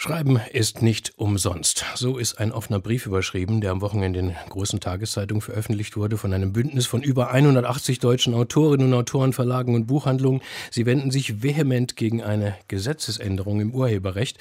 Schreiben ist nicht umsonst. So ist ein offener Brief überschrieben, der am Wochenende in großen Tageszeitungen veröffentlicht wurde von einem Bündnis von über 180 deutschen Autorinnen und Autoren, Verlagen und Buchhandlungen. Sie wenden sich vehement gegen eine Gesetzesänderung im Urheberrecht,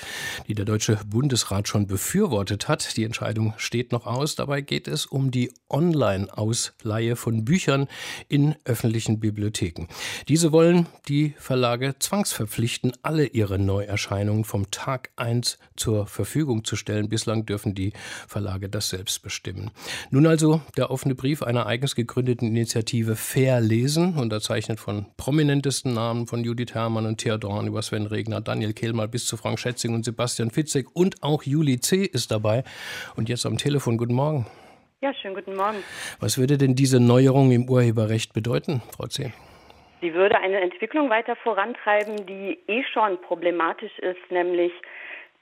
die der Deutsche Bundesrat schon befürwortet hat. Die Entscheidung steht noch aus. Dabei geht es um die Online-Ausleihe von Büchern in öffentlichen Bibliotheken. Diese wollen die Verlage zwangsverpflichten, alle ihre Neuerscheinungen vom Tag 1 Netz zur Verfügung zu stellen. Bislang dürfen die Verlage das selbst bestimmen. Nun also der offene Brief einer eigens gegründeten Initiative Fair Lesen, unterzeichnet von prominentesten Namen von Judith Herrmann und Thea Dorn über Sven Regner, Daniel Kehlmal bis zu Frank Schätzing und Sebastian Fitzek und auch Juli C. ist dabei. Und jetzt am Telefon. Guten Morgen. Ja, schönen guten Morgen. Was würde denn diese Neuerung im Urheberrecht bedeuten, Frau C.? Sie würde eine Entwicklung weiter vorantreiben, die eh schon problematisch ist, nämlich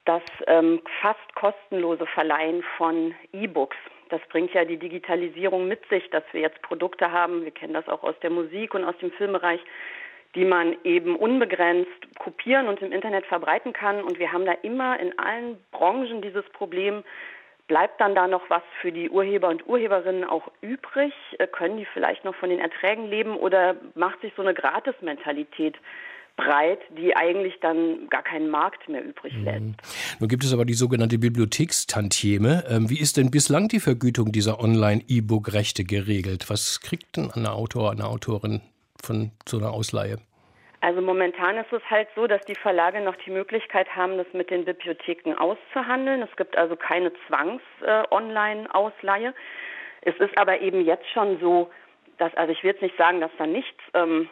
das ähm, fast kostenlose Verleihen von E-Books. Das bringt ja die Digitalisierung mit sich, dass wir jetzt Produkte haben, wir kennen das auch aus der Musik und aus dem Filmbereich, die man eben unbegrenzt kopieren und im Internet verbreiten kann. Und wir haben da immer in allen Branchen dieses Problem, bleibt dann da noch was für die Urheber und Urheberinnen auch übrig? Äh, können die vielleicht noch von den Erträgen leben oder macht sich so eine Gratis-Mentalität breit, die eigentlich dann gar keinen Markt mehr übrig mhm. lässt. Nun gibt es aber die sogenannte Bibliothekstantieme. Ähm, wie ist denn bislang die Vergütung dieser Online-E-Book-Rechte geregelt? Was kriegt denn ein Autor, eine Autorin von so einer Ausleihe? Also momentan ist es halt so, dass die Verlage noch die Möglichkeit haben, das mit den Bibliotheken auszuhandeln. Es gibt also keine Zwangs-Online-Ausleihe. Äh, es ist aber eben jetzt schon so, dass, also ich will jetzt nicht sagen, dass da nichts ähm,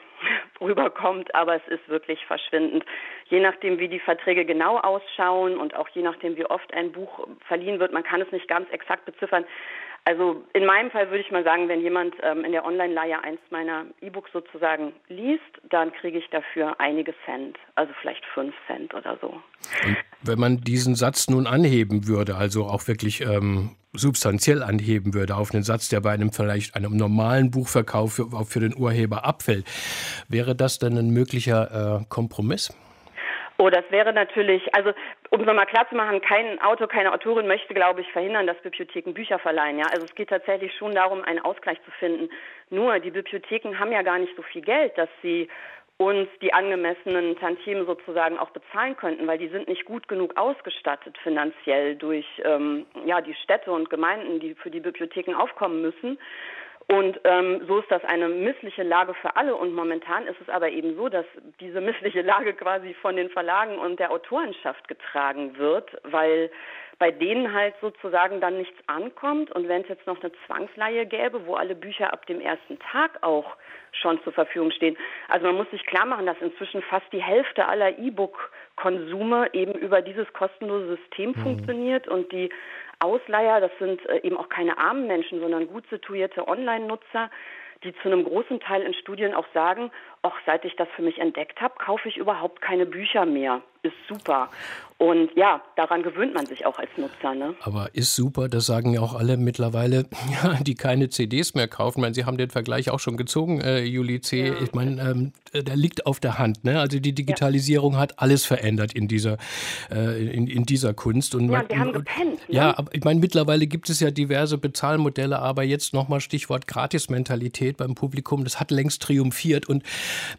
rüberkommt, aber es ist wirklich verschwindend. Je nachdem, wie die Verträge genau ausschauen und auch je nachdem, wie oft ein Buch verliehen wird, man kann es nicht ganz exakt beziffern. Also in meinem Fall würde ich mal sagen, wenn jemand ähm, in der Online-Leihe eins meiner E-Books sozusagen liest, dann kriege ich dafür einige Cent, also vielleicht fünf Cent oder so. Und wenn man diesen Satz nun anheben würde, also auch wirklich ähm, substanziell anheben würde auf einen Satz, der bei einem vielleicht einem normalen Buchverkauf auch für den Urheber abfällt, wäre das dann ein möglicher äh, Kompromiss? Oh, das wäre natürlich, also um es nochmal klar zu machen, kein Autor, keine Autorin möchte, glaube ich, verhindern, dass Bibliotheken Bücher verleihen. Ja? Also es geht tatsächlich schon darum, einen Ausgleich zu finden. Nur die Bibliotheken haben ja gar nicht so viel Geld, dass sie uns die angemessenen Tantiemen sozusagen auch bezahlen könnten, weil die sind nicht gut genug ausgestattet finanziell durch ähm, ja die Städte und Gemeinden, die für die Bibliotheken aufkommen müssen. Und ähm, so ist das eine missliche Lage für alle. Und momentan ist es aber eben so, dass diese missliche Lage quasi von den Verlagen und der Autorenschaft getragen wird, weil bei denen halt sozusagen dann nichts ankommt. Und wenn es jetzt noch eine Zwangsleihe gäbe, wo alle Bücher ab dem ersten Tag auch schon zur Verfügung stehen. Also man muss sich klar machen, dass inzwischen fast die Hälfte aller E-Book-Konsume eben über dieses kostenlose System mhm. funktioniert und die Ausleiher, das sind äh, eben auch keine armen Menschen, sondern gut situierte Online-Nutzer, die zu einem großen Teil in Studien auch sagen, auch seit ich das für mich entdeckt habe, kaufe ich überhaupt keine Bücher mehr. Ist super. Und ja, daran gewöhnt man sich auch als Nutzer. Ne? Aber ist super, das sagen ja auch alle mittlerweile, ja, die keine CDs mehr kaufen. Ich meine, Sie haben den Vergleich auch schon gezogen, äh, Juli C. Ja. Ich meine, ähm, der liegt auf der Hand. Ne? Also die Digitalisierung ja. hat alles verändert in dieser, äh, in, in, dieser Kunst. Und ja, man, wir haben gepennt. Ne? Ja, aber ich meine, mittlerweile gibt es ja diverse Bezahlmodelle, aber jetzt nochmal Stichwort Gratismentalität beim Publikum, das hat längst triumphiert und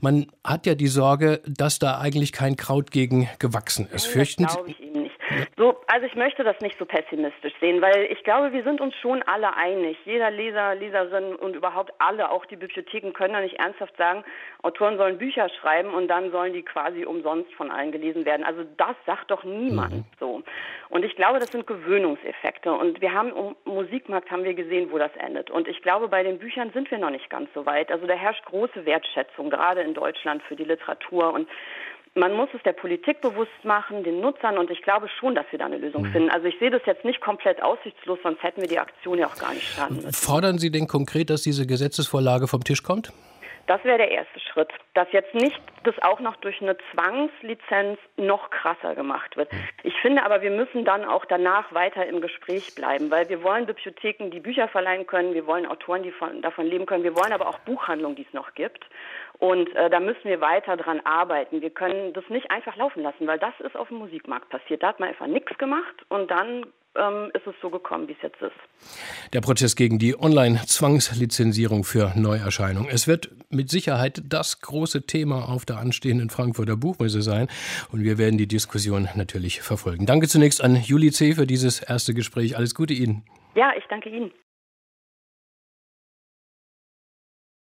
man hat ja die Sorge, dass da eigentlich kein Kraut gegen gewachsen ist. Fürchten Sie? Ich Ihnen nicht. So, also ich möchte das nicht so pessimistisch sehen, weil ich glaube, wir sind uns schon alle einig. Jeder Leser, Leserin und überhaupt alle, auch die Bibliotheken, können da nicht ernsthaft sagen, Autoren sollen Bücher schreiben und dann sollen die quasi umsonst von allen gelesen werden. Also das sagt doch niemand mhm. so. Und ich glaube, das sind Gewöhnungseffekte. Und wir haben im Musikmarkt haben wir gesehen, wo das endet. Und ich glaube, bei den Büchern sind wir noch nicht ganz so weit. Also da herrscht große Wertschätzung, gerade in Deutschland für die Literatur und man muss es der Politik bewusst machen, den Nutzern und ich glaube schon, dass wir da eine Lösung mhm. finden. Also ich sehe das jetzt nicht komplett aussichtslos, sonst hätten wir die Aktion ja auch gar nicht starten müssen. Fordern Sie denn konkret, dass diese Gesetzesvorlage vom Tisch kommt? Das wäre der erste Schritt. Dass jetzt nicht das auch noch durch eine Zwangslizenz noch krasser gemacht wird. Ich finde aber, wir müssen dann auch danach weiter im Gespräch bleiben, weil wir wollen Bibliotheken, die Bücher verleihen können, wir wollen Autoren, die von, davon leben können, wir wollen aber auch Buchhandlungen, die es noch gibt. Und äh, da müssen wir weiter dran arbeiten. Wir können das nicht einfach laufen lassen, weil das ist auf dem Musikmarkt passiert. Da hat man einfach nichts gemacht und dann ähm, ist es so gekommen, wie es jetzt ist. Der Protest gegen die Online-Zwangslizenzierung für Neuerscheinungen. Es wird mit Sicherheit das große Thema auf der anstehenden Frankfurter Buchmesse sein und wir werden die Diskussion natürlich verfolgen. Danke zunächst an Juli C. für dieses erste Gespräch. Alles Gute Ihnen. Ja, ich danke Ihnen.